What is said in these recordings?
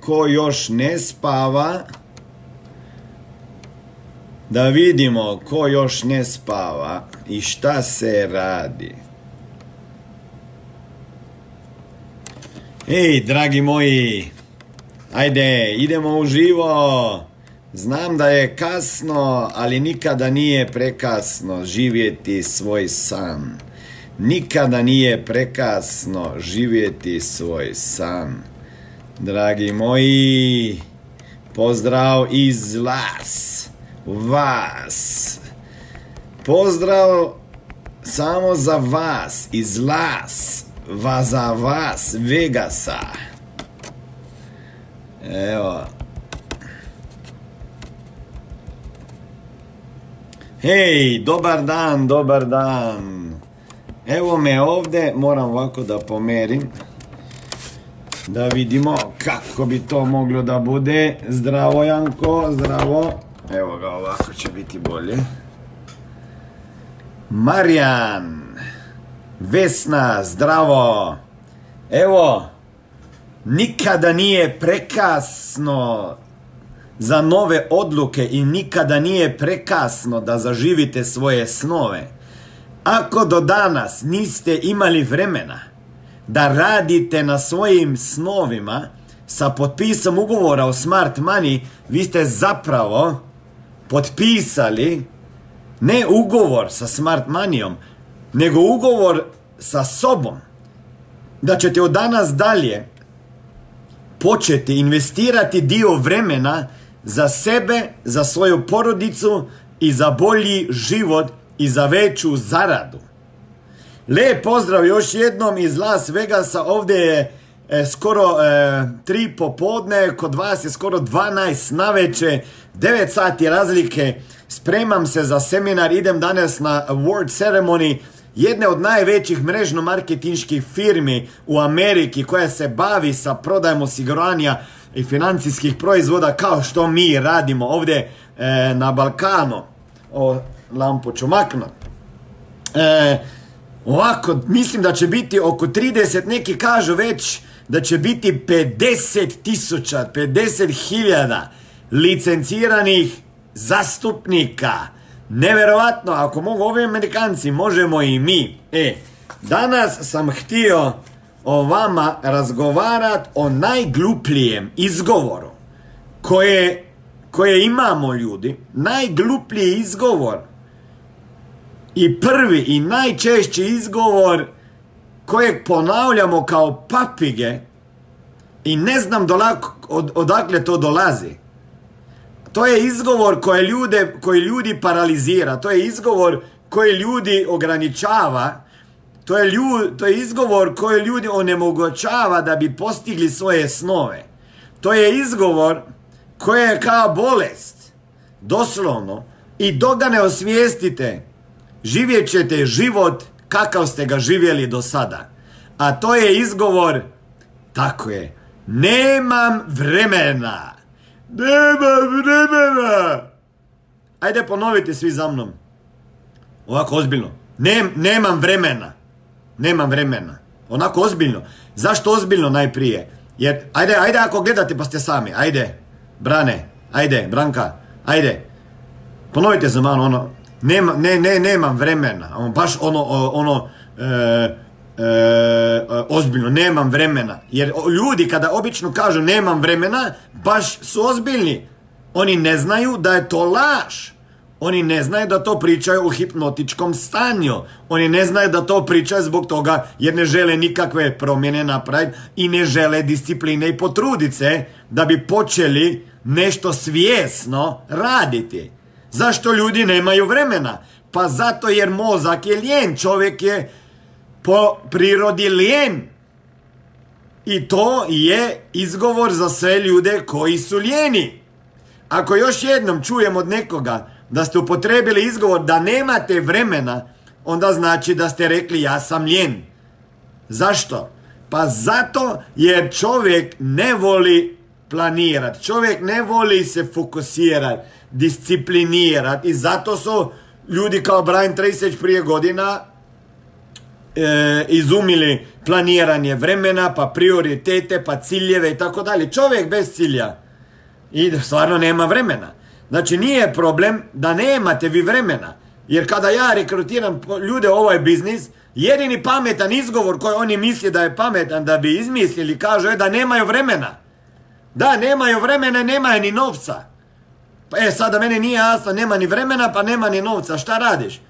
ko još ne spava. Da vidimo ko još ne spava i šta se radi. Ej, dragi moji, ajde, idemo u živo. Znam da je kasno, ali nikada nije prekasno živjeti svoj san. Nikada nije prekasno živjeti svoj san. Dragi moji, pozdrav iz Las, vas. Pozdrav samo za vas, iz Las, va za vas, Vegasa. Evo. Hej, dobar dan, dobar dan. Evo me ovdje, moram ovako da pomerim. Da vidimo kako bi to moglo da bude. Zdravo Janko, zdravo. Evo ga, ovako će biti bolje. Marijan, Vesna, zdravo. Evo, nikada nije prekasno za nove odluke i nikada nije prekasno da zaživite svoje snove. Ako do danas niste imali vremena da radite na svojim snovima sa potpisom ugovora o Smart Money, vi ste zapravo potpisali ne ugovor sa Smart Moneyom, nego ugovor sa sobom. Da ćete od danas dalje početi investirati dio vremena za sebe, za svoju porodicu i za bolji život i za veću zaradu. Lijep pozdrav još jednom iz Las Vegasa, ovdje je e, skoro e, tri popodne, kod vas je skoro 12 naveče, 9 sati razlike, spremam se za seminar, idem danas na award ceremony jedne od najvećih mrežno-marketinških firmi u Ameriki koja se bavi sa prodajom osiguranja i financijskih proizvoda kao što mi radimo ovdje e, na Balkanu. O, lampu ću maknuti. E, Ovako, mislim da će biti oko 30, neki kažu već da će biti 50 tisuća, 50 hiljada licenciranih zastupnika. Neverovatno, ako mogu ovi Amerikanci, možemo i mi. E, danas sam htio o vama razgovarat o najglupljijem izgovoru koje, koje imamo ljudi. Najgluplji izgovor i prvi i najčešći izgovor kojeg ponavljamo kao papige i ne znam od, odakle to dolazi. To je izgovor koje ljude, koji ljudi paralizira, to je izgovor koji ljudi ograničava, to je, to je izgovor koji ljudi onemogućava da bi postigli svoje snove. To je izgovor koji je kao bolest, doslovno, i dok ga ne osvijestite, živjet ćete život kakav ste ga živjeli do sada. A to je izgovor, tako je, nemam vremena. Nemam vremena. Ajde ponovite svi za mnom. Ovako ozbiljno. nemam vremena. Nemam vremena. Onako ozbiljno. Zašto ozbiljno najprije? Jer, ajde, ajde ako gledate pa ste sami. Ajde, Brane, ajde, Branka, ajde. Ponovite za malo ono. Nema, ne, ne, nemam vremena. Ono, baš ono, ono, e, e, ozbiljno, nemam vremena. Jer ljudi kada obično kažu nemam vremena, baš su ozbiljni. Oni ne znaju da je to laž. Oni ne znaju da to pričaju u hipnotičkom stanju. Oni ne znaju da to pričaju zbog toga jer ne žele nikakve promjene napraviti i ne žele discipline i potrudice da bi počeli nešto svjesno raditi. Zašto ljudi nemaju vremena? Pa zato jer mozak je lijen, čovjek je po prirodi lijen. I to je izgovor za sve ljude koji su lijeni. Ako još jednom čujem od nekoga da ste upotrebili izgovor da nemate vremena, onda znači da ste rekli ja sam lijen. Zašto? Pa zato jer čovjek ne voli planirati, čovjek ne voli se fokusirati, disciplinirati i zato su ljudi kao Brian Tracy prije godina e, izumili planiranje vremena, pa prioritete, pa ciljeve i tako dalje. Čovjek bez cilja i stvarno nema vremena. Znači nije problem da nemate vi vremena. Jer kada ja rekrutiram ljude u ovaj biznis, jedini pametan izgovor koji oni misle da je pametan da bi izmislili, kažu je da nemaju vremena. Da, nemaju vremena, nemaju ni novca. Pa e, sada meni nije jasno, nema ni vremena, pa nema ni novca. Šta radiš?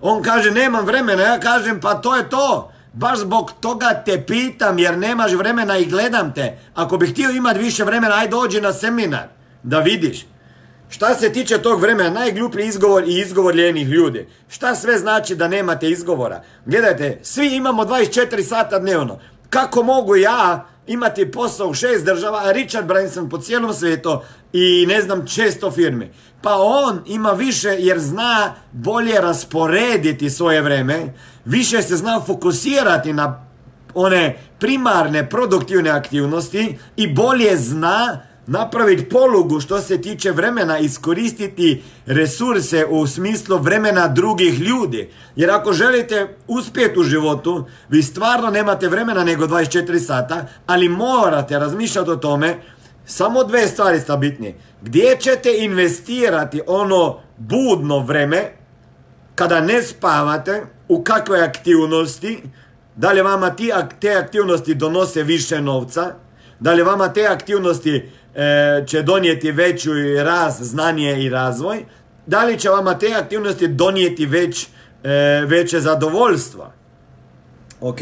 On kaže, nemam vremena. Ja kažem, pa to je to. Baš zbog toga te pitam, jer nemaš vremena i gledam te. Ako bih htio imati više vremena, aj dođi na seminar. Da vidiš. Šta se tiče tog vremena, najgluplji izgovor i izgovor ljenih ljudi. Šta sve znači da nemate izgovora? Gledajte, svi imamo 24 sata dnevno. Kako mogu ja imati posao u šest država, a Richard Branson po cijelom svijetu i ne znam često firme. Pa on ima više jer zna bolje rasporediti svoje vreme, više se zna fokusirati na one primarne produktivne aktivnosti i bolje zna napraviti polugu što se tiče vremena, iskoristiti resurse u smislu vremena drugih ljudi. Jer ako želite uspjeti u životu, vi stvarno nemate vremena nego 24 sata, ali morate razmišljati o tome, samo dve stvari sta bitnije. Gdje ćete investirati ono budno vreme, kada ne spavate, u kakve aktivnosti, da li vama te aktivnosti donose više novca, da li vama te aktivnosti će donijeti veću rast, znanje i razvoj, da li će vama te aktivnosti donijeti već, e, veće zadovoljstvo. Ok?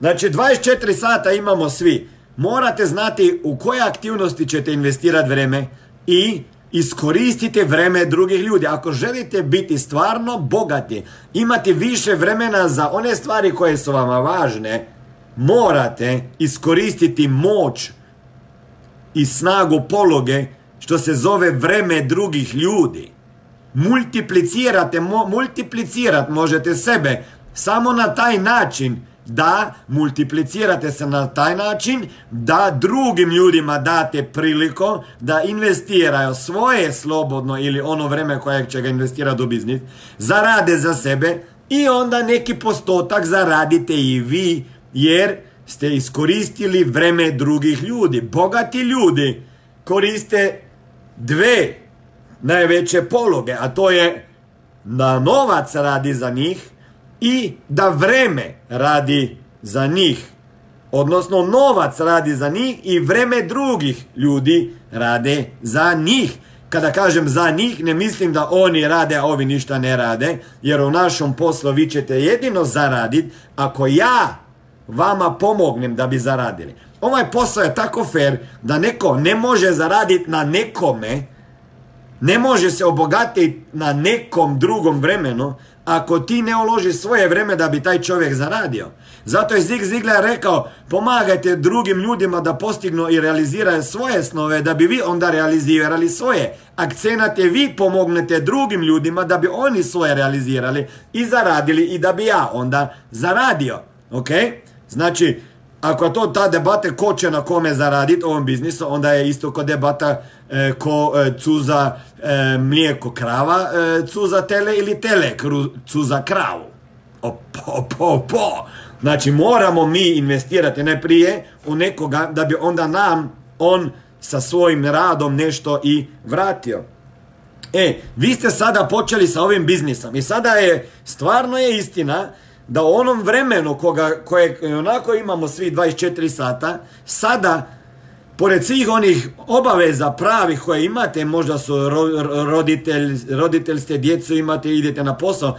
Znači 24 sata imamo svi. Morate znati u koje aktivnosti ćete investirati vreme i iskoristite vreme drugih ljudi. Ako želite biti stvarno bogati, imati više vremena za one stvari koje su vama važne, morate iskoristiti moć i snagu pologe što se zove vreme drugih ljudi. Multiplicirate, mo, multiplicirat možete sebe samo na taj način da multiplicirate se na taj način da drugim ljudima date priliku da investiraju svoje slobodno ili ono vreme koje će ga investirati u biznis, zarade za sebe i onda neki postotak zaradite i vi jer ste iskoristili vreme drugih ljudi. Bogati ljudi koriste dve najveće pologe, a to je da novac radi za njih i da vreme radi za njih. Odnosno novac radi za njih i vreme drugih ljudi rade za njih. Kada kažem za njih, ne mislim da oni rade, a ovi ništa ne rade, jer u našom poslu vi ćete jedino zaraditi ako ja vama pomognem da bi zaradili. Ovaj posao je tako fair da neko ne može zaraditi na nekome, ne može se obogatiti na nekom drugom vremenu ako ti ne uložiš svoje vreme da bi taj čovjek zaradio. Zato je Zig Ziglar rekao pomagajte drugim ljudima da postignu i realiziraju svoje snove da bi vi onda realizirali svoje. Akcenate vi pomognete drugim ljudima da bi oni svoje realizirali i zaradili i da bi ja onda zaradio. Ok? Znači, Ako to ta debata ko će na kome zaraditi ovom biznisu, onda je isto ko debata e, ko e, cuza e, mlijeko krava, e, cuza tele ili tele kru, cuza kravu. O, po, po, po. Znači moramo mi investirati najprije u nekoga da bi onda nam on sa svojim radom nešto i vratio. E, vi ste sada počeli sa ovim biznisom i sada je, stvarno je istina da u onom vremenu koga, koje onako imamo svi 24 sata, sada pored svih onih obaveza pravih koje imate, možda su roditelj, roditelj ste, djecu imate, idete na posao,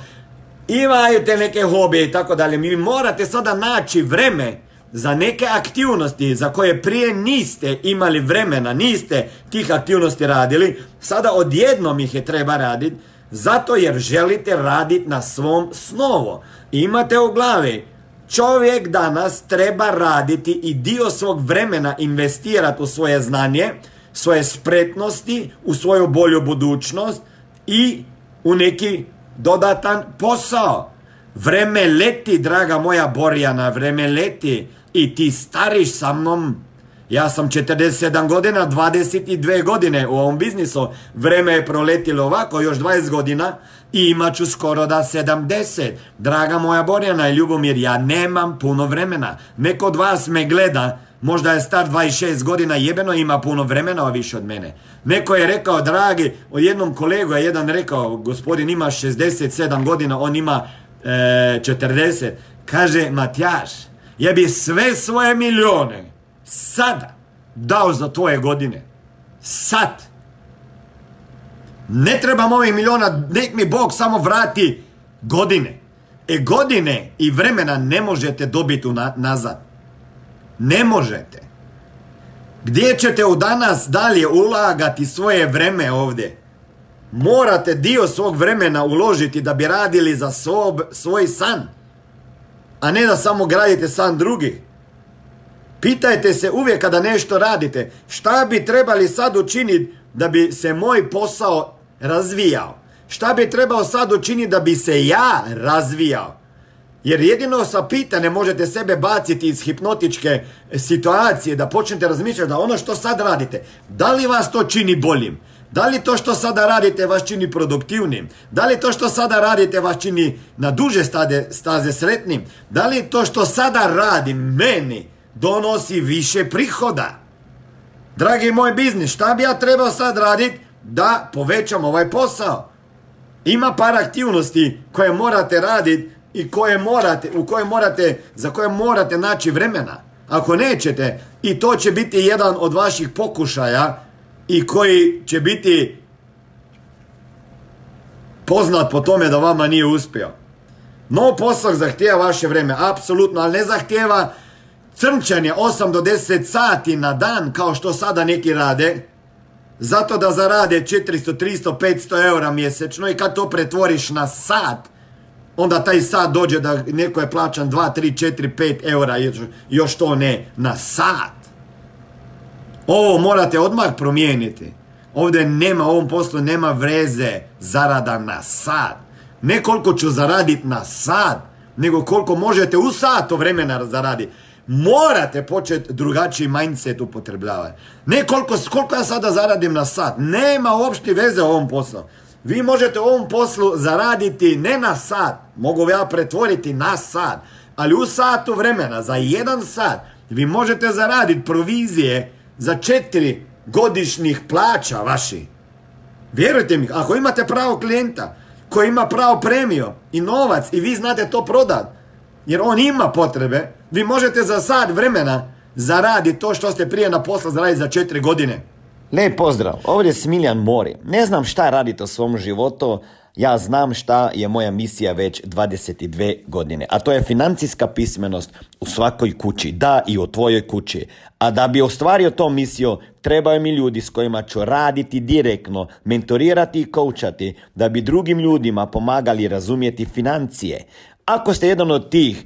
imate neke hobije i tako dalje, mi morate sada naći vreme za neke aktivnosti za koje prije niste imali vremena, niste tih aktivnosti radili, sada odjednom ih je treba raditi, zato jer želite raditi na svom snovu. Imate u glavi, čovjek danas treba raditi i dio svog vremena investirati u svoje znanje, svoje spretnosti, u svoju bolju budućnost i u neki dodatan posao. Vreme leti, draga moja Borjana, vreme leti i ti stariš sa mnom. Ja sam 47 godina, 22 godine u ovom biznisu. Vreme je proletilo ovako, još 20 godina i imat ću skoro da 70. Draga moja Borjana i Ljubomir, ja nemam puno vremena. Neko od vas me gleda, možda je star 26 godina, jebeno ima puno vremena, a više od mene. Neko je rekao, dragi, o jednom kolegu je jedan rekao, gospodin ima 67 godina, on ima e, 40. Kaže, Matjaš, ja bi sve svoje milijone sada dao za tvoje godine. Sad. Ne trebam ovih milijona, nek mi Bog samo vrati godine. E godine i vremena ne možete dobiti nazad. Ne možete. Gdje ćete u danas dalje ulagati svoje vreme ovdje? Morate dio svog vremena uložiti da bi radili za sob, svoj san a ne da samo gradite san drugi. Pitajte se uvijek kada nešto radite, šta bi trebali sad učiniti da bi se moj posao razvijao? Šta bi trebao sad učiniti da bi se ja razvijao? Jer jedino sa pitane možete sebe baciti iz hipnotičke situacije, da počnete razmišljati da ono što sad radite, da li vas to čini boljim? Da li to što sada radite vas čini produktivnim? Da li to što sada radite vas čini na duže staze sretnim? Da li to što sada radim meni donosi više prihoda? Dragi moj biznis, šta bi ja trebao sad raditi da povećam ovaj posao? Ima par aktivnosti koje morate raditi i koje morate, u koje morate, za koje morate naći vremena. Ako nećete, i to će biti jedan od vaših pokušaja i koji će biti poznat po tome da vama nije uspio. No posao zahtjeva vaše vreme, apsolutno, ali ne zahtjeva crnčanje 8 do 10 sati na dan kao što sada neki rade, zato da zarade 400, 300, 500 eura mjesečno i kad to pretvoriš na sat, onda taj sat dođe da neko je plaćan 2, 3, 4, 5 eura, još to ne, na sat. Ovo morate odmah promijeniti. Ovdje nema, ovom poslu nema vreze zarada na sad. Ne koliko ću zaraditi na sad, nego koliko možete u sato vremena zaraditi. Morate početi drugačiji mindset upotrebljavati. Ne koliko, koliko ja sada zaradim na sat. Nema uopšte veze u ovom poslu. Vi možete u ovom poslu zaraditi ne na sat. Mogu ja pretvoriti na sat. Ali u satu vremena, za jedan sat, vi možete zaraditi provizije za četiri godišnjih plaća vaši. Vjerujte mi, ako imate pravo klijenta koji ima pravo premio i novac i vi znate to prodat, jer on ima potrebe, vi možete za sad vremena zaraditi to što ste prije na posla zaraditi za četiri godine. Lijep pozdrav, ovdje je Smiljan Mori. Ne znam šta radite u svom životu, ja znam šta je moja misija već 22 godine, a to je financijska pismenost u svakoj kući, da i u tvojoj kući. A da bi ostvario to misiju, trebaju mi ljudi s kojima ću raditi direktno, mentorirati i koučati, da bi drugim ljudima pomagali razumjeti financije. Ako ste jedan od tih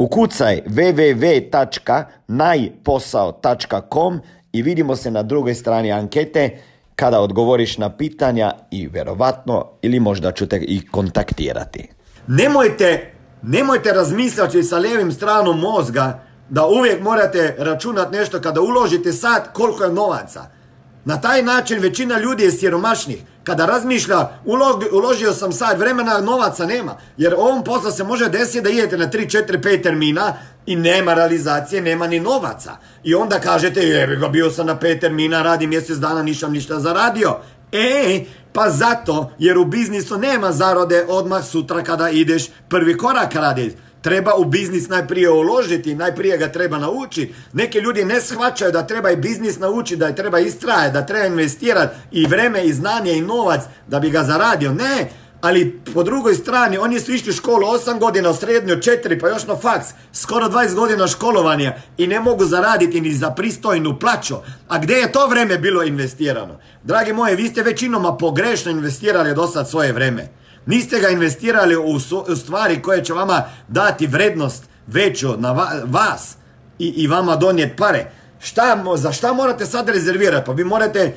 Ukucaj www.najposao.com i vidimo se na drugoj strani ankete kada odgovoriš na pitanja i vjerovatno ili možda ću te i kontaktirati. Nemojte, nemojte razmišljati sa lijevim stranom mozga da uvijek morate računati nešto kada uložite sad koliko je novaca. Na taj način većina ljudi je siromašnih. Kada razmišlja, uložio sam sad vremena, novaca nema. Jer ovom poslu se može desiti da idete na 3, 4, 5 termina i nema realizacije, nema ni novaca. I onda kažete, jebi ga, bio sam na 5 termina, radi mjesec dana, nisam ništa zaradio. E, pa zato, jer u biznisu nema zarode odmah sutra kada ideš prvi korak raditi. Treba u biznis najprije uložiti, najprije ga treba naučiti. Neki ljudi ne shvaćaju da treba i biznis naučiti, da je treba istrajati, da treba investirati i vreme i znanje i novac da bi ga zaradio. Ne, ali po drugoj strani oni su išli u školu 8 godina, u srednju 4 pa još na faks, skoro 20 godina školovanja i ne mogu zaraditi ni za pristojnu plaću. A gdje je to vreme bilo investirano? Dragi moji, vi ste većinoma pogrešno investirali do sad svoje vreme. Niste ga investirali u stvari koje će vama dati vrednost veću na vas i, i vama donijeti pare. Šta, za šta morate sad rezervirati? Pa vi morate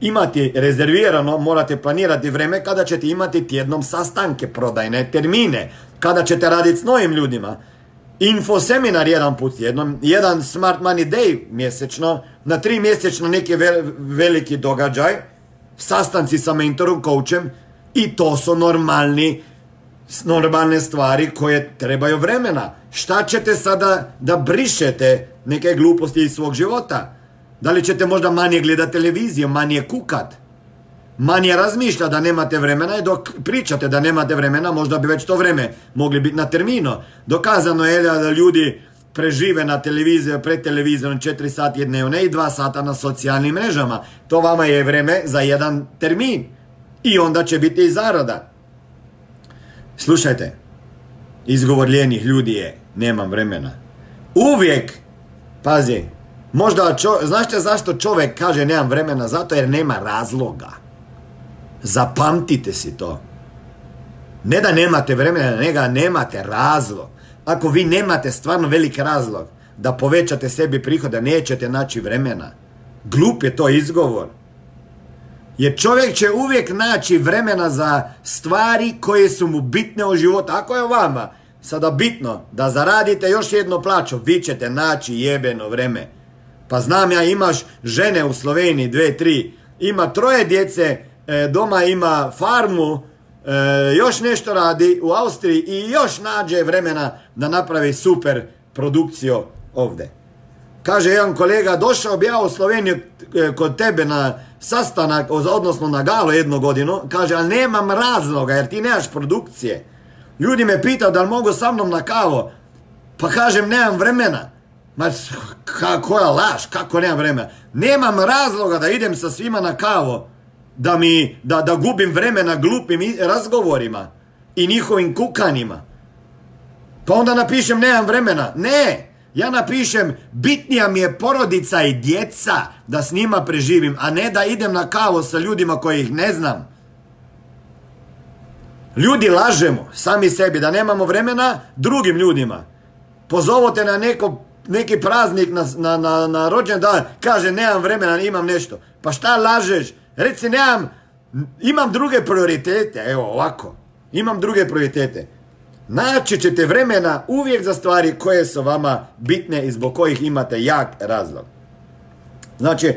imati rezervirano, morate planirati vreme kada ćete imati tjednom sastanke, prodajne termine, kada ćete raditi s novim ljudima. Info seminar jedan put jednom, jedan Smart Money Day mjesečno, na tri mjesečno neki veliki događaj, sastanci sa mentorom, coachem, i to su normalni, normalne stvari koje trebaju vremena. Šta ćete sada da brišete neke gluposti iz svog života? Da li ćete možda manje gledati televiziju, manje kukat? Manje razmišlja da nemate vremena i dok pričate da nemate vremena, možda bi već to vreme mogli biti na terminu. Dokazano je da ljudi prežive na televiziju, pred televizijom 4 sati dnevne i 2 sata na socijalnim mrežama. To vama je vreme za jedan termin. I onda će biti i zarada. Slušajte, izgovor ljenih ljudi je, nemam vremena. Uvijek, pazi, možda, čo, znašte zašto čovjek kaže nemam vremena? Zato jer nema razloga. Zapamtite si to. Ne da nemate vremena, nego nemate razlog. Ako vi nemate stvarno velik razlog da povećate sebi prihoda, nećete naći vremena. Glup je to izgovor. Jer čovjek će uvijek naći vremena za stvari koje su mu bitne u životu. Ako je vama sada bitno da zaradite još jednu plaću, vi ćete naći jebeno vreme. Pa znam ja imaš žene u Sloveniji, dve, tri, ima troje djece, e, doma ima farmu, e, još nešto radi u Austriji i još nađe vremena da napravi super produkciju ovdje. Kaže jedan kolega, došao bi ja u Sloveniju e, kod tebe na sastanak, odnosno na galo jednu godinu, kaže, ali nemam razloga jer ti nemaš produkcije. Ljudi me pitaju da li mogu sa mnom na kavo, pa kažem, nemam vremena. Ma, koja laž, kako nemam vremena? Nemam razloga da idem sa svima na kavo, da, mi, da, da gubim vremena glupim razgovorima i njihovim kukanima. Pa onda napišem, nemam vremena. Ne! Ja napišem, bitnija mi je porodica i djeca da s njima preživim, a ne da idem na kavu sa ljudima kojih ne znam. Ljudi lažemo sami sebi da nemamo vremena drugim ljudima. Pozovote na neko, neki praznik na, na, na, na rođendan, kaže nemam vremena, imam nešto. Pa šta lažeš? Reci nemam, imam druge prioritete, evo ovako. Imam druge prioritete. Naći ćete vremena uvijek za stvari koje su vama bitne i zbog kojih imate jak razlog. Znači,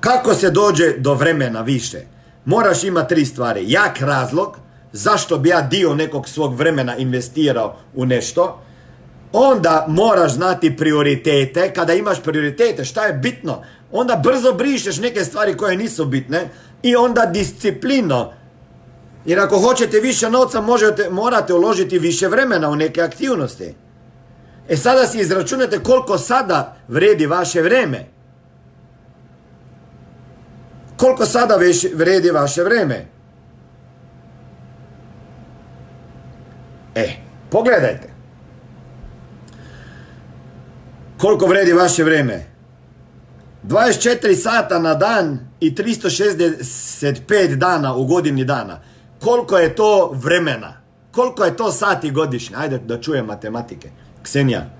kako se dođe do vremena više? Moraš imati tri stvari. Jak razlog, zašto bi ja dio nekog svog vremena investirao u nešto. Onda moraš znati prioritete. Kada imaš prioritete, šta je bitno? Onda brzo brišeš neke stvari koje nisu bitne i onda disciplino jer ako hoćete više novca, možete, morate uložiti više vremena u neke aktivnosti. E sada si izračunate koliko sada vredi vaše vreme. Koliko sada vredi vaše vreme. E, pogledajte. Koliko vredi vaše vrijeme? 24 sata na dan i 365 dana u godini dana. Koliko je to vremena? Koliko je to sati godišnje? Ajde da čujem matematike. Ksenija.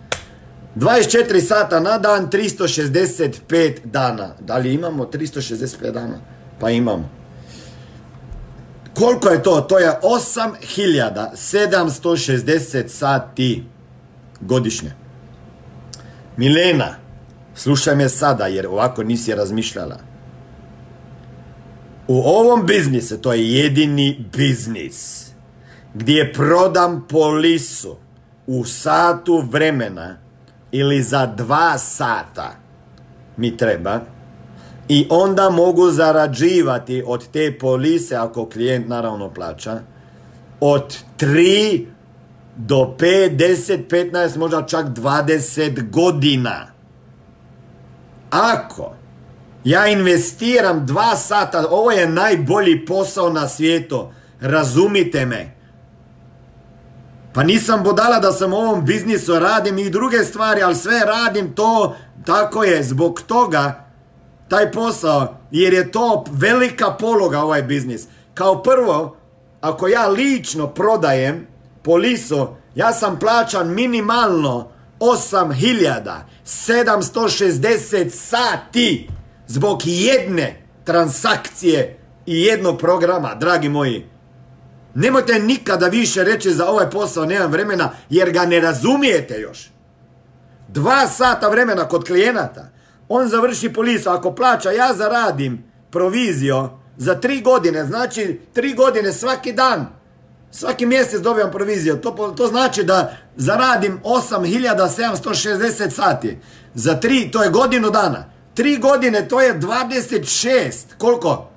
24 sata na dan, 365 dana. Da li imamo 365 dana? Pa imamo. Koliko je to? To je 8760 sati godišnje. Milena, slušaj me sada jer ovako nisi razmišljala. U ovom biznisu, to je jedini biznis, gdje prodam polisu u satu vremena ili za dva sata mi treba i onda mogu zarađivati od te polise ako klijent naravno plaća od 3 do 5, 10, 15, možda čak 20 godina. Ako ja investiram dva sata, ovo je najbolji posao na svijetu, razumite me. Pa nisam bodala da sam u ovom biznisu, radim i druge stvari, ali sve radim to, tako je, zbog toga, taj posao, jer je to velika pologa ovaj biznis. Kao prvo, ako ja lično prodajem poliso, ja sam plaćan minimalno 8760 sati zbog jedne transakcije i jednog programa, dragi moji. Nemojte nikada više reći za ovaj posao nemam vremena jer ga ne razumijete još. Dva sata vremena kod klijenata. On završi polisu. Ako plaća, ja zaradim provizio za tri godine. Znači, tri godine svaki dan. Svaki mjesec dobijam proviziju. To, to znači da zaradim 8760 sati. Za tri, to je godinu dana. Tri godine, to je 26. Koliko?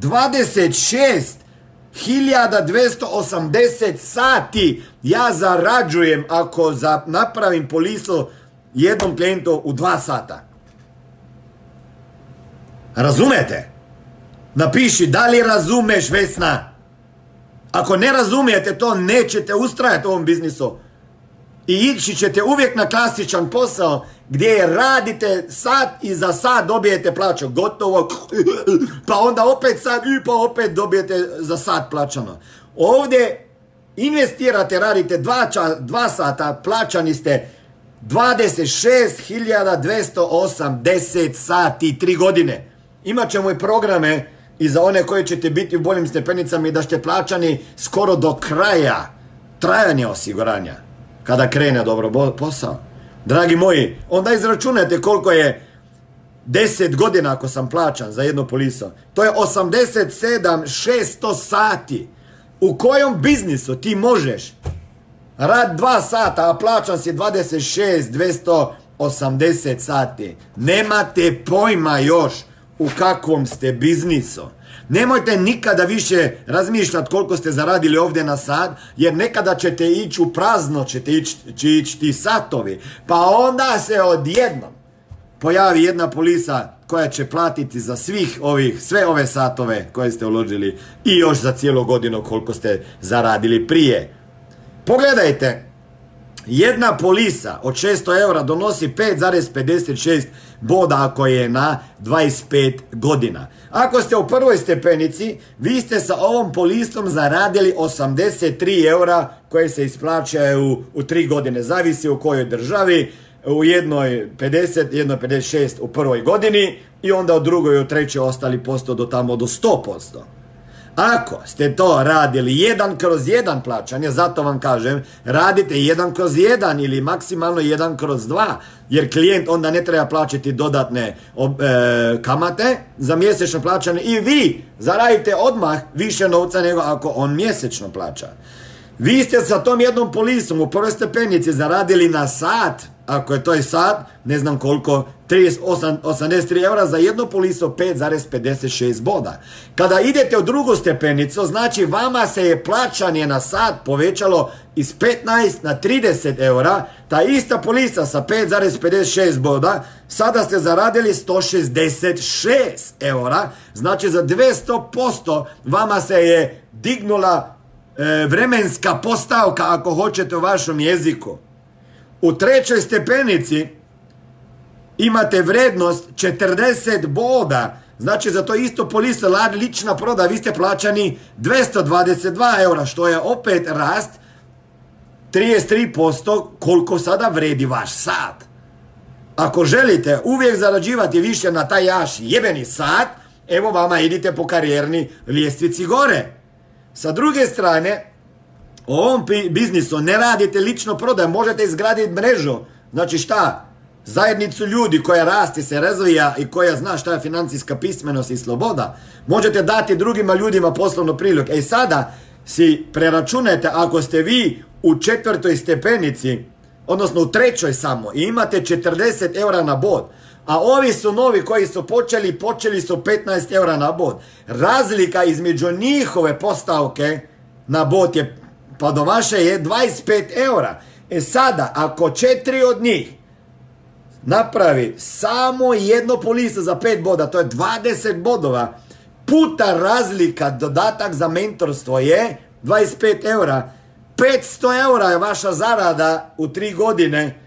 26 1280 sati ja zarađujem ako za, napravim polisu jednom klijentu u dva sata. Razumete? Napiši da li razumeš Vesna. Ako ne razumijete to, nećete ustrajati u ovom biznisu. I ići ćete uvijek na klasičan posao gdje radite sat i za sat dobijete plaću. Gotovo. Pa onda opet sat i pa opet dobijete za sat plaćano. Ovdje investirate, radite dva, dva sata, plaćani ste 26.280 sati, tri godine. Imat ćemo i programe i za one koji ćete biti u boljim stepenicama i da ste plaćani skoro do kraja trajanja osiguranja kada krene dobro posao. Dragi moji, onda izračunajte koliko je 10 godina ako sam plaćan za jedno poliso. To je 87 600 sati. U kojom biznisu ti možeš rad dva sata, a plaćan si 26 280 sati. Nemate pojma još u kakvom ste biznisu. Nemojte nikada više razmišljati koliko ste zaradili ovdje na sat, jer nekada ćete ići u prazno, ćete ići, ići ti satovi. Pa onda se odjednom pojavi jedna polisa koja će platiti za svih ovih, sve ove satove koje ste uložili i još za cijelu godinu koliko ste zaradili prije. Pogledajte, jedna polisa od 600 eura donosi 5,56 boda ako je na 25 godina. Ako ste u prvoj stepenici, vi ste sa ovom polistom zaradili 83 eura koje se isplaćaju u 3 godine. Zavisi u kojoj državi, u jednoj 50, jednoj 56 u prvoj godini i onda u drugoj u trećoj ostali posto do tamo do 100%. Ako ste to radili jedan kroz jedan plaćanje, zato vam kažem, radite jedan kroz jedan ili maksimalno jedan kroz dva, jer klijent onda ne treba plaćati dodatne e, kamate za mjesečno plaćanje i vi zaradite odmah više novca nego ako on mjesečno plaća. Vi ste sa tom jednom polisom u prvoj stepenici zaradili na sat ako je to i sad, ne znam koliko, 38, 83 eura za jedno poliso 5,56 boda. Kada idete u drugu stepenicu, znači vama se je plaćanje na sat povećalo iz 15 na 30 eura, ta ista polisa sa 5,56 boda, sada ste zaradili 166 eura, znači za 200% vama se je dignula e, vremenska postavka ako hoćete u vašom jeziku. U trećoj stepenici imate vrednost 40 boda. Znači za to isto polisto lična proda vi ste plaćani 222 eura što je opet rast 33% koliko sada vredi vaš sat. Ako želite uvijek zarađivati više na taj jaš jebeni sat, evo vama idite po karijerni ljestvici gore. Sa druge strane, u ovom biznisu ne radite lično prodaj, možete izgraditi mrežu. Znači šta? Zajednicu ljudi koja rasti, se razvija i koja zna šta je financijska pismenost i sloboda. Možete dati drugima ljudima poslovnu priliku. E sada si preračunajte ako ste vi u četvrtoj stepenici, odnosno u trećoj samo, i imate 40 eura na bod, a ovi su novi koji su počeli, počeli su 15 eura na bod. Razlika između njihove postavke na bod je, pa do vaše je 25 eura. E sada, ako četiri od njih napravi samo jedno poliso za 5 boda, to je 20 bodova, puta razlika, dodatak za mentorstvo je 25 eura. 500 eura je vaša zarada u tri godine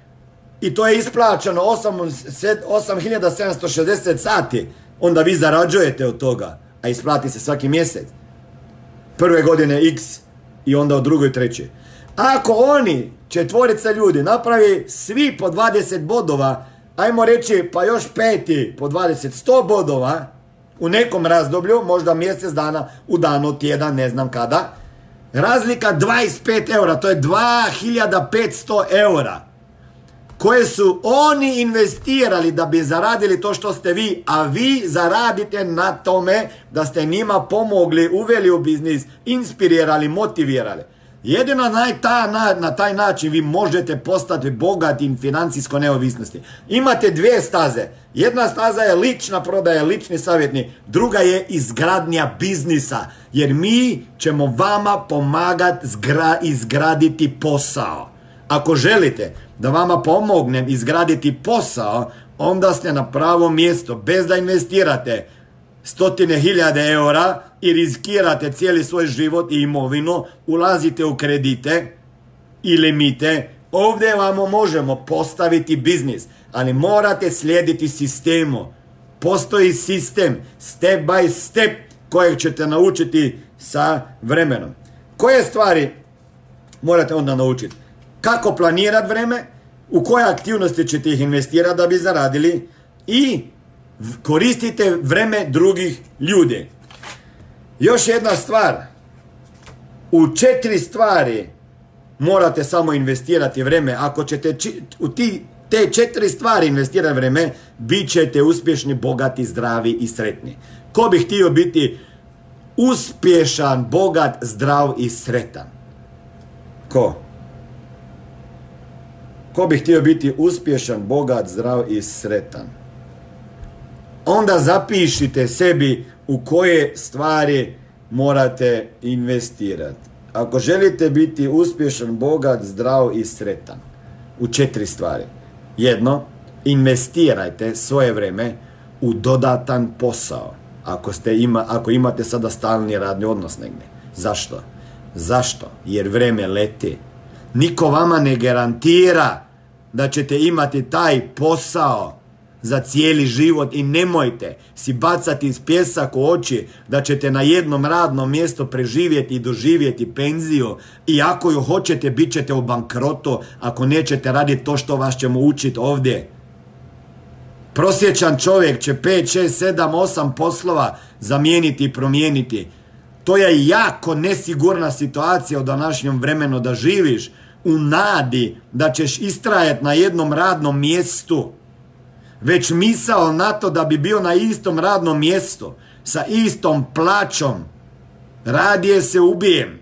i to je isplaćeno 8760 sati. Onda vi zarađujete od toga, a isplati se svaki mjesec. Prve godine x i onda u drugoj trećoj. Ako oni, četvorica ljudi, napravi svi po 20 bodova, ajmo reći pa još peti po 20, 100 bodova, u nekom razdoblju, možda mjesec dana, u danu, tjedan, ne znam kada, razlika 25 eura, to je 2500 eura koje su oni investirali da bi zaradili to što ste vi, a vi zaradite na tome da ste njima pomogli, uveli u biznis, inspirirali, motivirali. Jedino na, ta, na, taj način vi možete postati bogati financijsko neovisnosti. Imate dvije staze. Jedna staza je lična prodaja, lični savjetni. Druga je izgradnja biznisa. Jer mi ćemo vama pomagati izgraditi posao. Ako želite da vama pomognem izgraditi posao, onda ste na pravom mjestu, bez da investirate stotine hiljade eura i riskirate cijeli svoj život i imovinu, ulazite u kredite i limite, ovdje vam možemo postaviti biznis, ali morate slijediti sistemu. Postoji sistem, step by step, kojeg ćete naučiti sa vremenom. Koje stvari morate onda naučiti? Kako planirati vreme, u koje aktivnosti ćete ih investirati da bi zaradili i koristite vreme drugih ljudi. Još jedna stvar. U četiri stvari morate samo investirati vreme. Ako ćete u ti, te četiri stvari investirati vreme, bit ćete uspješni, bogati, zdravi i sretni. Ko bi htio biti uspješan, bogat, zdrav i sretan? Ko? Ko bi htio biti uspješan, bogat, zdrav i sretan? Onda zapišite sebi u koje stvari morate investirati. Ako želite biti uspješan, bogat, zdrav i sretan, u četiri stvari. Jedno, investirajte svoje vrijeme u dodatan posao. Ako, ste ima, ako imate sada stalni radni odnos negdje. Zašto? Zašto? Jer vrijeme leti. Niko vama ne garantira da ćete imati taj posao za cijeli život i nemojte si bacati iz pjesak u oči da ćete na jednom radnom mjestu preživjeti i doživjeti penziju i ako ju hoćete bit ćete u bankrotu ako nećete raditi to što vas ćemo učiti ovdje. Prosječan čovjek će 5, 6, 7, 8 poslova zamijeniti i promijeniti. To je jako nesigurna situacija u današnjem vremenu da živiš u nadi da ćeš istrajati na jednom radnom mjestu, već misao na to da bi bio na istom radnom mjestu, sa istom plaćom, radije se ubijem.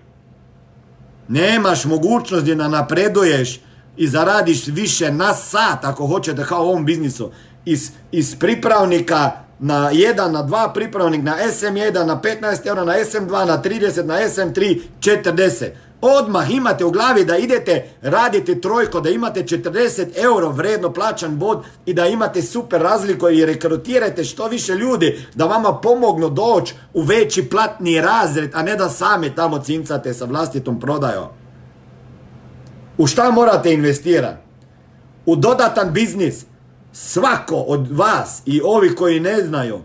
Nemaš mogućnosti da napreduješ i zaradiš više na sat, ako hoćete, kao u ovom biznisu, iz, iz pripravnika na 1, na 2 pripravnik, na SM1, na 15 eura, na SM2, na 30, na SM3, 40. odmah imate u glavi da idete radite trojko, da imate 40 euro vredno plaćan bod i da imate super razliku i rekrutirate što više ljudi da vama pomognu doći u veći platni razred, a ne da sami tamo cincate sa vlastitom prodajom. U šta morate investirati? U dodatan biznis. Svako od vas i ovi koji ne znaju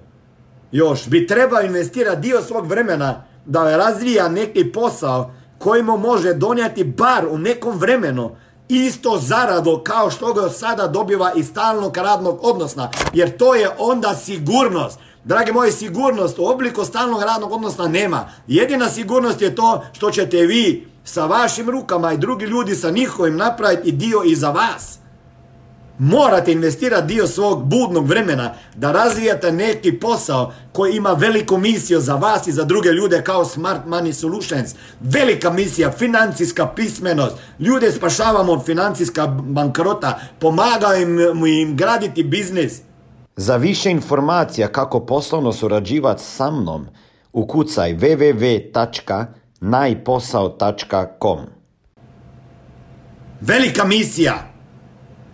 još bi trebao investirati dio svog vremena da razvija neki posao koji mu može donijeti bar u nekom vremenu isto zarado kao što ga sada dobiva iz stalnog radnog odnosa. Jer to je onda sigurnost. Dragi moji, sigurnost u obliku stalnog radnog odnosa nema. Jedina sigurnost je to što ćete vi sa vašim rukama i drugi ljudi sa njihovim napraviti dio i za vas. Morate investirati dio svog budnog vremena da razvijate neki posao koji ima veliku misiju za vas i za druge ljude kao Smart Money Solutions. Velika misija, financijska pismenost. Ljude spašavamo od financijska bankrota. Pomagamo im, graditi biznis. Za više informacija kako poslovno surađivati sa mnom, ukucaj www.najposao.com Velika misija.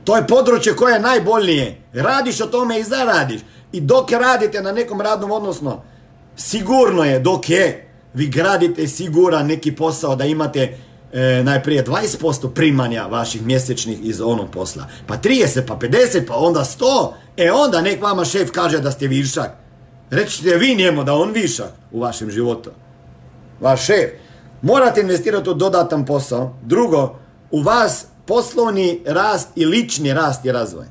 To je područje koje je najbolnije. Radiš o tome i zaradiš. I dok radite na nekom radnom odnosno, sigurno je dok je, vi gradite siguran neki posao da imate e, najprije 20% primanja vaših mjesečnih iz onog posla. Pa 30, pa 50, pa onda 100. E onda nek vama šef kaže da ste višak. Rećite vi njemu da on višak u vašem životu. Vaš šef. Morate investirati u dodatan posao. Drugo, u vas poslovni rast i lični rast i razvoj.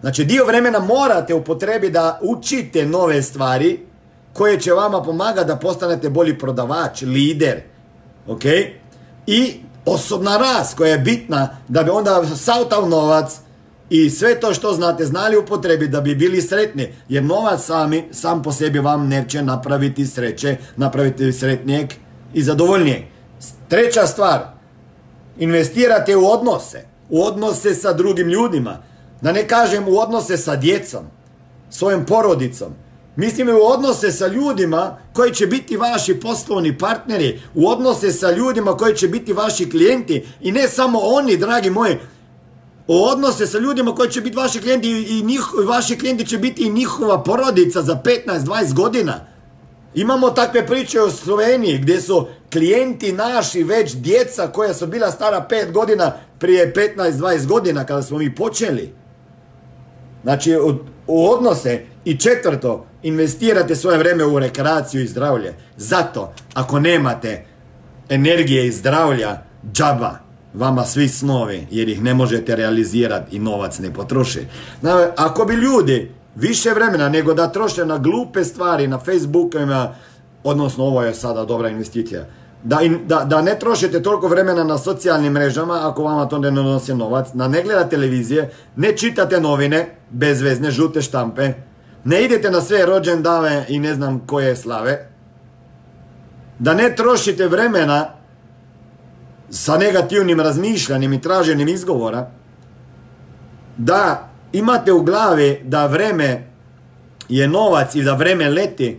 Znači dio vremena morate upotrebi da učite nove stvari koje će vama pomagati da postanete bolji prodavač, lider. Ok? I osobna rast koja je bitna da bi onda sautav novac i sve to što znate znali upotrebi da bi bili sretni. Jer novac sami, sam po sebi vam neće napraviti sreće, napraviti sretnijeg i zadovoljnijeg. Treća stvar, investirate u odnose, u odnose sa drugim ljudima, da ne kažem u odnose sa djecom, svojom porodicom. Mislim u odnose sa ljudima koji će biti vaši poslovni partneri, u odnose sa ljudima koji će biti vaši klijenti i ne samo oni, dragi moji, u odnose sa ljudima koji će biti vaši klijenti i, i vaši klijenti će biti i njihova porodica za 15-20 godina. Imamo takve priče u Sloveniji gdje su klijenti naši već djeca koja su bila stara 5 godina prije 15-20 godina kada smo mi počeli. Znači u, odnose i četvrto investirate svoje vrijeme u rekreaciju i zdravlje. Zato ako nemate energije i zdravlja džaba vama svi snovi jer ih ne možete realizirati i novac ne potroši. Ako bi ljudi više vremena nego da troše na glupe stvari na Facebookima, odnosno ovo je sada dobra investicija, da, da, da ne trošite toliko vremena na socijalnim mrežama ako vama to ne nosi novac, da ne gledate televizije, ne čitate novine, bezvezne, žute štampe, ne idete na sve rođendave i ne znam koje slave, da ne trošite vremena sa negativnim razmišljanjem i traženjem izgovora, da imate u glavi da vreme je novac i da vreme leti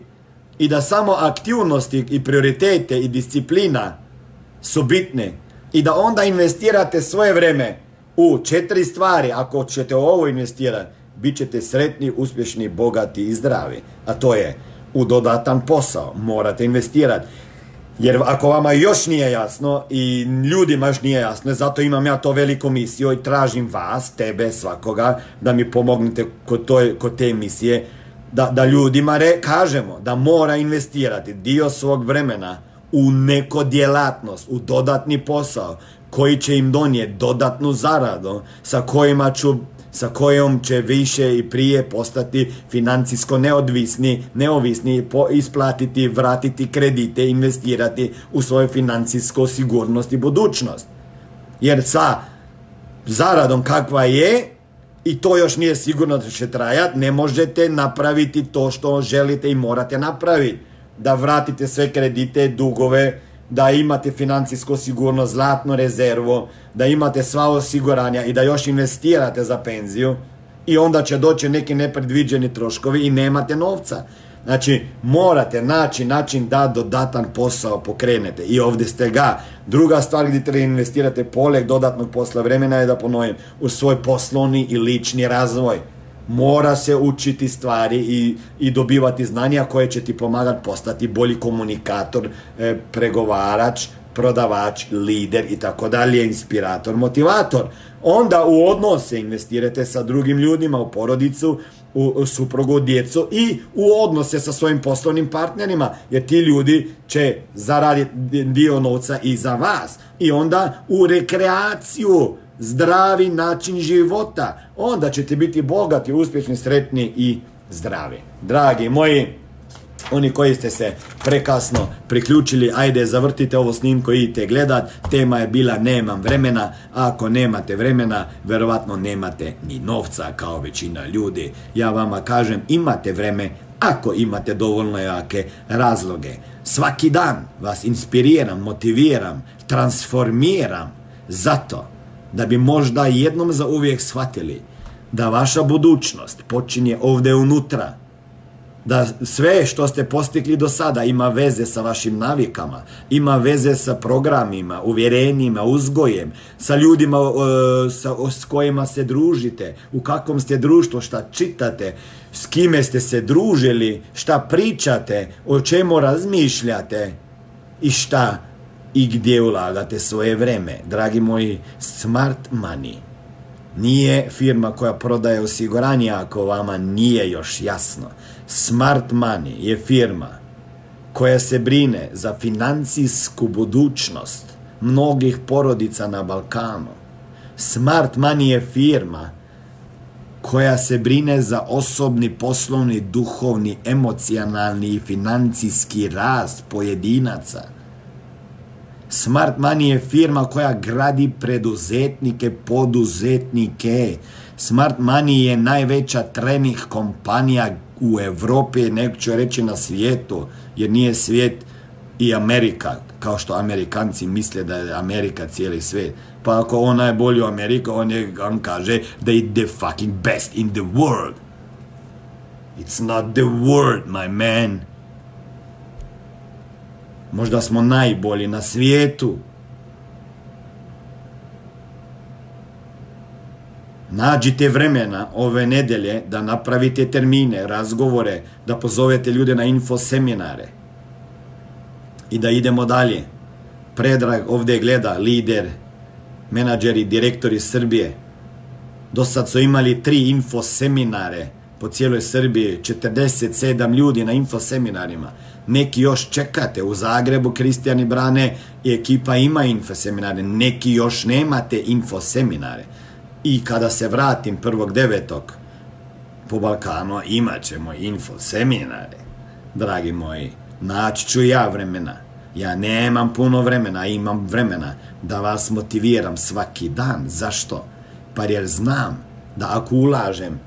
i da samo aktivnosti i prioritete i disciplina su bitne i da onda investirate svoje vreme u četiri stvari, ako ćete ovo investirati, bit ćete sretni, uspješni, bogati i zdravi. A to je u dodatan posao, morate investirati. Jer ako vama još nije jasno i ljudima još nije jasno, zato imam ja to veliku misiju i tražim vas, tebe, svakoga, da mi pomognete kod, kod te misije, da, da ljudima re, kažemo da mora investirati dio svog vremena u neko djelatnost, u dodatni posao koji će im donijeti dodatnu zaradu sa kojima ću sa kojom će više i prije postati financijsko neodvisni, neovisni, isplatiti, vratiti kredite, investirati u svoju financijsku sigurnost i budućnost. Jer sa zaradom kakva je, i to još nije sigurno da će trajati, ne možete napraviti to što želite i morate napraviti. Da vratite sve kredite, dugove, da imate financijsku sigurnost, zlatnu rezervu, da imate sva osiguranja i da još investirate za penziju i onda će doći neki nepredviđeni troškovi i nemate novca. Znači, morate naći način da dodatan posao pokrenete i ovdje ste ga. Druga stvar gdje treba investirate poleg dodatnog posla vremena je da ponovim u svoj poslovni i lični razvoj. Mora se učiti stvari i, i dobivati znanja koje će ti pomagati postati bolji komunikator, e, pregovarač, prodavač, lider i tako dalje, inspirator, motivator. Onda u odnose investirate sa drugim ljudima, u porodicu, u suprugu, djecu i u odnose sa svojim poslovnim partnerima, jer ti ljudi će zaraditi dio novca i za vas. I onda u rekreaciju, zdravi način života, onda ćete biti bogati, uspješni, sretni i zdravi. Dragi moji, oni koji ste se prekasno priključili, ajde zavrtite ovo snimko i idite gledat. Tema je bila nemam vremena, ako nemate vremena, verovatno nemate ni novca kao većina ljudi. Ja vama kažem, imate vreme ako imate dovoljno jake razloge. Svaki dan vas inspiriram, motiviram, transformiram zato da bi možda jednom za uvijek shvatili da vaša budućnost počinje ovdje unutra, da sve što ste postigli do sada ima veze sa vašim navikama, ima veze sa programima, uvjerenjima, uzgojem, sa ljudima sa, s kojima se družite, u kakvom ste društvu, šta čitate, s kime ste se družili, šta pričate, o čemu razmišljate i šta i gdje ulagate svoje vreme. Dragi moji, smart money nije firma koja prodaje osiguranje ako vama nije još jasno. Smart Money je firma koja se brine za financijsku budućnost mnogih porodica na Balkanu. Smart Money je firma koja se brine za osobni, poslovni, duhovni, emocionalni i financijski rast pojedinaca. Smart Money je firma koja gradi preduzetnike, poduzetnike. Smart Money je najveća trening kompanija u Europi, neću reći na svijetu, jer nije svijet i Amerika, kao što Amerikanci misle da je Amerika cijeli svijet. Pa ako on najbolji u Ameriku, on, je, on kaže da je the fucking best in the world. It's not the world, my man. Možda smo najbolji na svijetu. Nađite vremena ove nedelje da napravite termine, razgovore, da pozovete ljude na info seminare. I da idemo dalje. Predrag ovdje gleda, lider, menadžeri, direktori Srbije. Do sad su imali tri info seminare po cijeloj Srbiji, 47 ljudi na info seminarima. Neki još čekate u Zagrebu, Kristijani Brane i ekipa ima info seminare, neki još nemate info seminare. I kada se vratim prvog devetog po Balkanu, imat ćemo info seminare. Dragi moji, naći ću ja vremena. Ja nemam puno vremena, imam vremena da vas motiviram svaki dan. Zašto? Pa jer znam da ako ulažem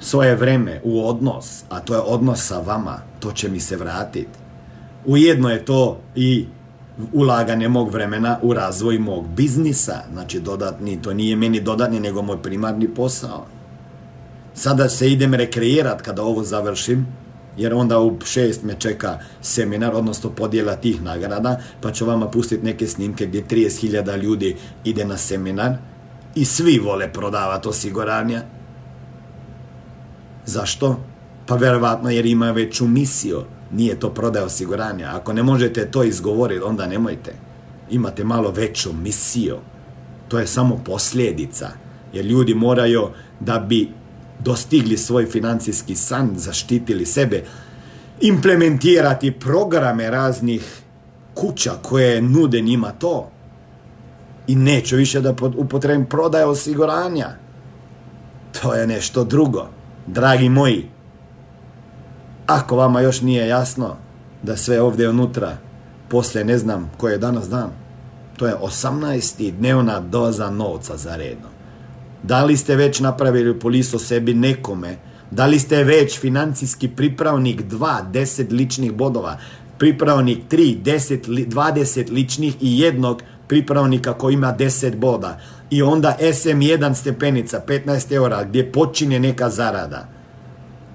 svoje vreme u odnos, a to je odnos sa vama, to će mi se vratiti. Ujedno je to i ulaganje mog vremena u razvoj mog biznisa. Znači dodatni, to nije meni dodatni, nego moj primarni posao. Sada se idem rekreirat kada ovo završim, jer onda u šest me čeka seminar, odnosno podjela tih nagrada, pa ću vama pustiti neke snimke gdje 30.000 ljudi ide na seminar i svi vole prodavati osiguranja. Zašto? Pa verovatno jer ima veću misiju nije to prodaja osiguranja. Ako ne možete to izgovoriti, onda nemojte. Imate malo veću misiju. To je samo posljedica. Jer ljudi moraju da bi dostigli svoj financijski san, zaštitili sebe, implementirati programe raznih kuća koje nude njima to. I neću više da upotrebim prodaje osiguranja. To je nešto drugo. Dragi moji, ako vama još nije jasno da sve ovdje unutra, poslije ne znam koji je danas dan, to je 18. dnevna doza novca za redno. Da li ste već napravili polisu sebi nekome? Da li ste već financijski pripravnik 2, 10 ličnih bodova, pripravnik 3, 10, 20 ličnih i jednog pripravnika koji ima 10 boda i onda SM1 stepenica 15 eura gdje počinje neka zarada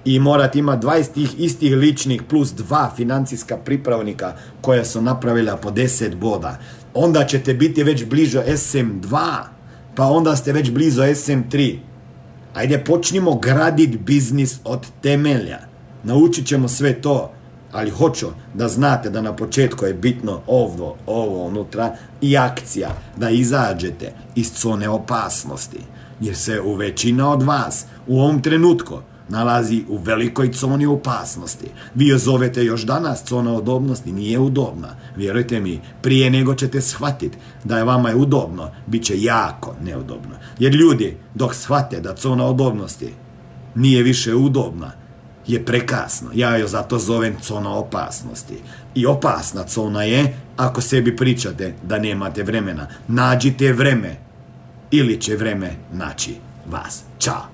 i morate imati 20 tih istih ličnih plus dva financijska pripravnika koja su napravila po 10 boda. Onda ćete biti već bliže SM2, pa onda ste već blizu SM3. Ajde počnimo graditi biznis od temelja. Naučit ćemo sve to, ali hoću da znate da na početku je bitno ovo, ovo unutra i akcija, da izađete iz zone opasnosti. Jer se u većina od vas u ovom trenutku nalazi u velikoj zoni opasnosti. Vi je zovete još danas zona udobnosti, nije udobna. Vjerujte mi, prije nego ćete shvatiti da je vama je udobno, bit će jako neudobno. Jer ljudi, dok shvate da zona udobnosti nije više udobna, je prekasno. Ja joj zato zovem zona opasnosti. I opasna zona je ako sebi pričate da nemate vremena. Nađite vreme ili će vreme naći vas. Ćao!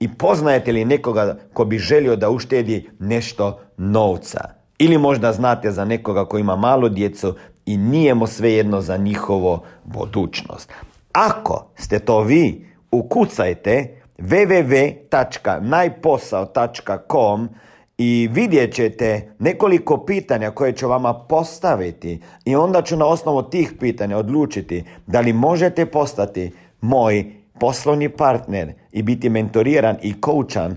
i poznajete li nekoga ko bi želio da uštedi nešto novca? Ili možda znate za nekoga ko ima malo djecu i nije mu svejedno za njihovo budućnost. Ako ste to vi, ukucajte www.najposao.com i vidjet ćete nekoliko pitanja koje ću vama postaviti i onda ću na osnovu tih pitanja odlučiti da li možete postati moj poslovni partner i biti mentoriran i koučan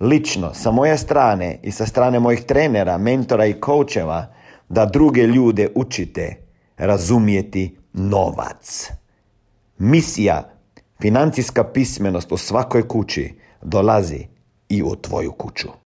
lično sa moje strane i sa strane mojih trenera, mentora i koučeva da druge ljude učite razumijeti novac. Misija financijska pismenost u svakoj kući dolazi i u tvoju kuću.